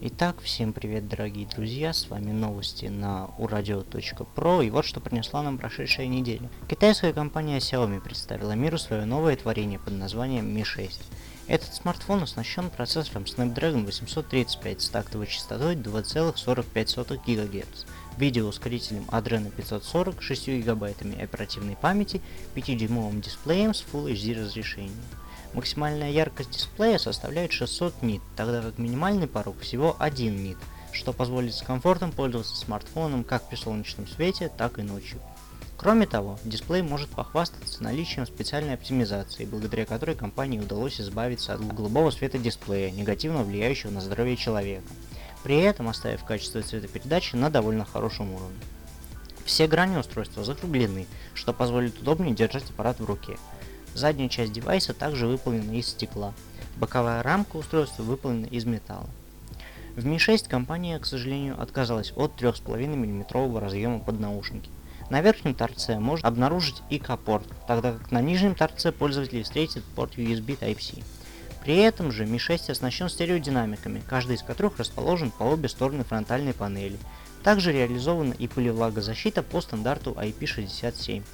Итак, всем привет, дорогие друзья, с вами новости на uradio.pro и вот что принесла нам прошедшая неделя. Китайская компания Xiaomi представила миру свое новое творение под названием Mi 6. Этот смартфон оснащен процессором Snapdragon 835 с тактовой частотой 2,45 ГГц, видеоускорителем Adreno 540, 6 ГБ оперативной памяти, 5-дюймовым дисплеем с Full HD разрешением. Максимальная яркость дисплея составляет 600 нит, тогда как минимальный порог всего 1 нит, что позволит с комфортом пользоваться смартфоном как при солнечном свете, так и ночью. Кроме того, дисплей может похвастаться наличием специальной оптимизации, благодаря которой компании удалось избавиться от голубого света дисплея, негативно влияющего на здоровье человека, при этом оставив качество цветопередачи на довольно хорошем уровне. Все грани устройства закруглены, что позволит удобнее держать аппарат в руке. Задняя часть девайса также выполнена из стекла. Боковая рамка устройства выполнена из металла. В Mi 6 компания, к сожалению, отказалась от 3,5 мм разъема под наушники. На верхнем торце можно обнаружить ИК-порт, тогда как на нижнем торце пользователи встретят порт USB Type-C. При этом же Mi 6 оснащен стереодинамиками, каждый из которых расположен по обе стороны фронтальной панели. Также реализована и пылевлагозащита по стандарту IP67.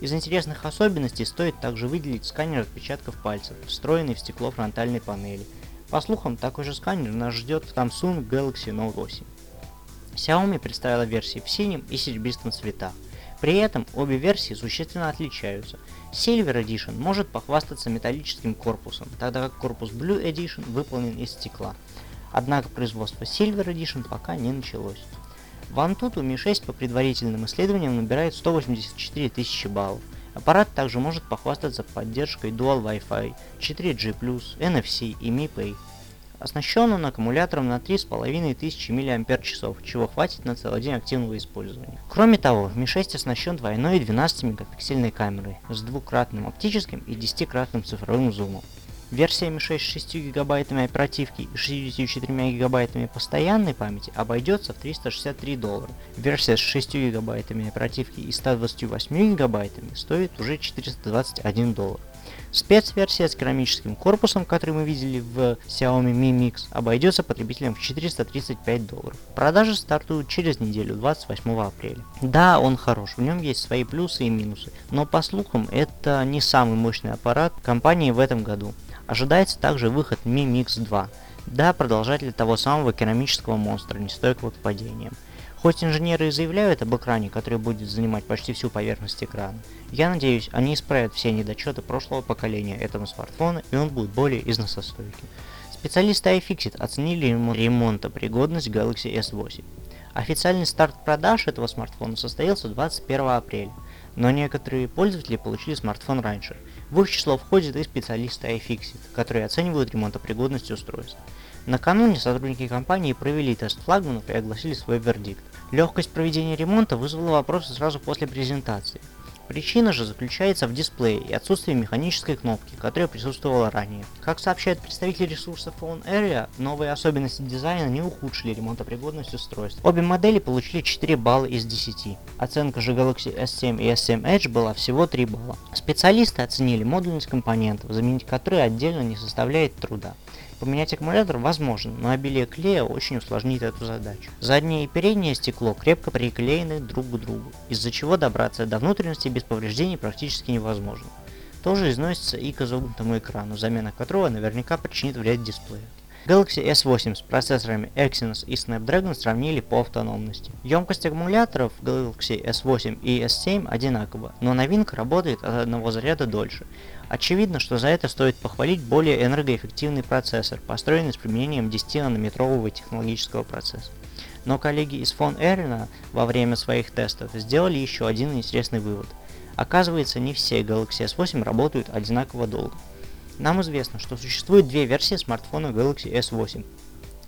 Из интересных особенностей стоит также выделить сканер отпечатков пальцев, встроенный в стекло фронтальной панели. По слухам, такой же сканер нас ждет в Samsung Galaxy Note 8. Xiaomi представила версии в синем и серебристом цветах. При этом обе версии существенно отличаются. Silver Edition может похвастаться металлическим корпусом, тогда как корпус Blue Edition выполнен из стекла. Однако производство Silver Edition пока не началось. В Antutu Mi 6 по предварительным исследованиям набирает 184 тысячи баллов. Аппарат также может похвастаться поддержкой Dual Wi-Fi, 4G+, NFC и Mi Pay. Оснащен он аккумулятором на 3500 мАч, чего хватит на целый день активного использования. Кроме того, в Mi 6 оснащен двойной 12-мегапиксельной камерой с двукратным оптическим и 10-кратным цифровым зумом. Версия Mi 6 с 6 гигабайтами оперативки и 64 гигабайтами постоянной памяти обойдется в 363 доллара. Версия с 6 гигабайтами оперативки и 128 гигабайтами стоит уже 421 доллар. Спецверсия с керамическим корпусом, который мы видели в Xiaomi Mi Mix, обойдется потребителям в 435 долларов. Продажи стартуют через неделю, 28 апреля. Да, он хорош, в нем есть свои плюсы и минусы, но по слухам это не самый мощный аппарат компании в этом году. Ожидается также выход Mi Mix 2, да, продолжатель того самого керамического монстра, нестойкого к падениям. Хоть инженеры и заявляют об экране, который будет занимать почти всю поверхность экрана, я надеюсь, они исправят все недочеты прошлого поколения этого смартфона и он будет более износостойким. Специалисты iFixit оценили ремонтопригодность Galaxy S8. Официальный старт продаж этого смартфона состоялся 21 апреля, но некоторые пользователи получили смартфон раньше. В их число входят и специалисты iFixit, которые оценивают ремонтопригодность устройства. Накануне сотрудники компании провели тест флагманов и огласили свой вердикт. Легкость проведения ремонта вызвала вопросы сразу после презентации. Причина же заключается в дисплее и отсутствии механической кнопки, которая присутствовала ранее. Как сообщают представители ресурса Phone Area, новые особенности дизайна не ухудшили ремонтопригодность устройств. Обе модели получили 4 балла из 10. Оценка же Galaxy S7 и S7 Edge была всего 3 балла. Специалисты оценили модульность компонентов, заменить которые отдельно не составляет труда. Поменять аккумулятор возможно, но обилие клея очень усложнит эту задачу. Заднее и переднее стекло крепко приклеены друг к другу, из-за чего добраться до внутренности без повреждений практически невозможно. Тоже износится и к изогнутому экрану, замена которого наверняка причинит вред дисплею. Galaxy S8 с процессорами Exynos и Snapdragon сравнили по автономности. Емкость аккумуляторов Galaxy S8 и S7 одинакова, но новинка работает от одного заряда дольше. Очевидно, что за это стоит похвалить более энергоэффективный процессор, построенный с применением 10-нанометрового технологического процесса. Но коллеги из Фон Эрина во время своих тестов сделали еще один интересный вывод. Оказывается, не все Galaxy S8 работают одинаково долго. Нам известно, что существует две версии смартфона Galaxy S8.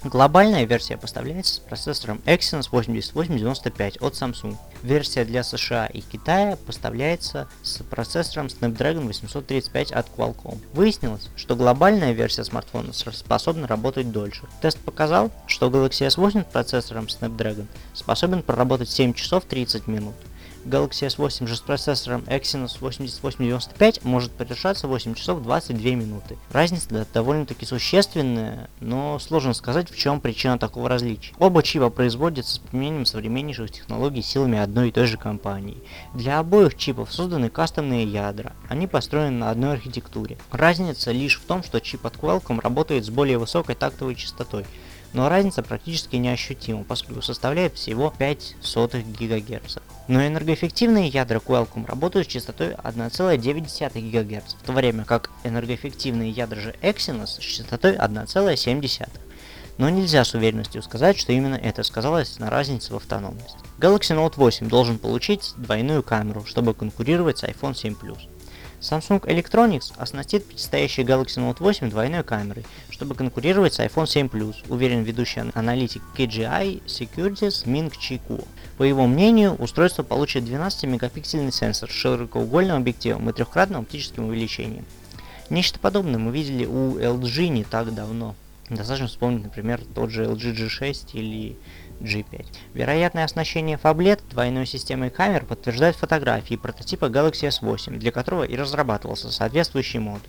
Глобальная версия поставляется с процессором Exynos 8895 от Samsung. Версия для США и Китая поставляется с процессором Snapdragon 835 от Qualcomm. Выяснилось, что глобальная версия смартфона способна работать дольше. Тест показал, что Galaxy S8 с процессором Snapdragon способен проработать 7 часов 30 минут. Galaxy S8 же с процессором Exynos 8895 может продержаться 8 часов 22 минуты. Разница довольно-таки существенная, но сложно сказать, в чем причина такого различия. Оба чипа производятся с применением современнейших технологий силами одной и той же компании. Для обоих чипов созданы кастомные ядра, они построены на одной архитектуре. Разница лишь в том, что чип от Qualcomm работает с более высокой тактовой частотой, но разница практически неощутима, поскольку составляет всего 5 сотых ГГц. Но энергоэффективные ядра Qualcomm работают с частотой 1,9 ГГц, в то время как энергоэффективные ядра же Exynos с частотой 1,7. Но нельзя с уверенностью сказать, что именно это сказалось на разнице в автономности. Galaxy Note 8 должен получить двойную камеру, чтобы конкурировать с iPhone 7 Plus. Samsung Electronics оснастит предстоящий Galaxy Note 8 двойной камерой, чтобы конкурировать с iPhone 7 Plus, уверен ведущий аналитик KGI Securities Минг Чи Kuo. По его мнению, устройство получит 12-мегапиксельный сенсор с широкоугольным объективом и трехкратным оптическим увеличением. Нечто подобное мы видели у LG не так давно. Достаточно вспомнить, например, тот же LG G6 или G5. Вероятное оснащение фаблет двойной системой камер подтверждает фотографии прототипа Galaxy S8, для которого и разрабатывался соответствующий модуль.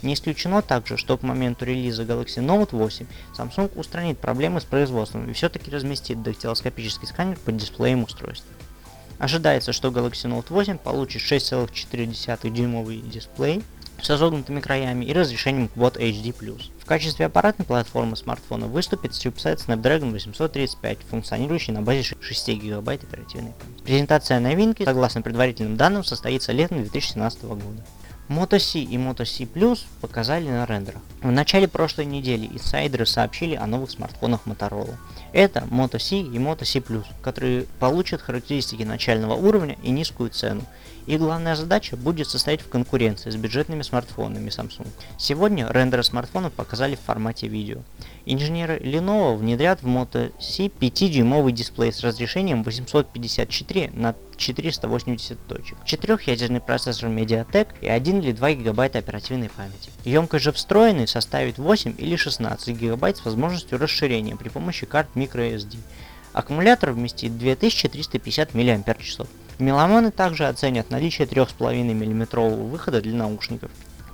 Не исключено также, что к моменту релиза Galaxy Note 8 Samsung устранит проблемы с производством и все-таки разместит дактилоскопический сканер под дисплеем устройства. Ожидается, что Galaxy Note 8 получит 6,4 дюймовый дисплей с изогнутыми краями и разрешением Quad HD+. В качестве аппаратной платформы смартфона выступит чипсет Snapdragon 835, функционирующий на базе 6 ГБ оперативной памяти. Презентация новинки, согласно предварительным данным, состоится летом 2017 года. Moto C и Moto C Plus показали на рендерах. В начале прошлой недели инсайдеры сообщили о новых смартфонах Motorola. Это Moto C и Moto C Plus, которые получат характеристики начального уровня и низкую цену. И главная задача будет состоять в конкуренции с бюджетными смартфонами Samsung. Сегодня рендеры смартфонов показали в формате видео. Инженеры Lenovo внедрят в Moto C 5-дюймовый дисплей с разрешением 854 на 480 точек, четырехъядерный процессор Mediatek и 1 или 2 гигабайта оперативной памяти. Емкость же встроенной составит 8 или 16 гигабайт с возможностью расширения при помощи карт microSD. Аккумулятор вместит 2350 мАч. Меломаны также оценят наличие 3,5 мм выхода для наушников.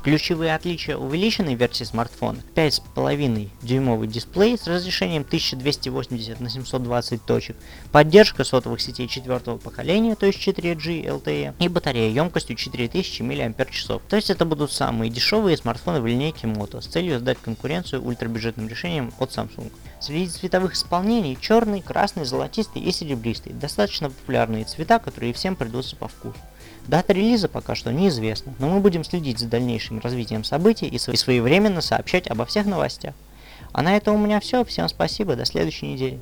Ключевые отличия увеличенной версии смартфона 5,5 дюймовый дисплей с разрешением 1280 на 720 точек, поддержка сотовых сетей четвертого поколения, то есть 4G LTE, и батарея емкостью 4000 мАч. То есть это будут самые дешевые смартфоны в линейке Moto с целью сдать конкуренцию ультрабюджетным решениям от Samsung. Среди цветовых исполнений черный, красный, золотистый и серебристый. Достаточно популярные цвета, которые всем придутся по вкусу. Дата релиза пока что неизвестна, но мы будем следить за дальнейшим развитием событий и своевременно сообщать обо всех новостях. А на этом у меня все. Всем спасибо, до следующей недели.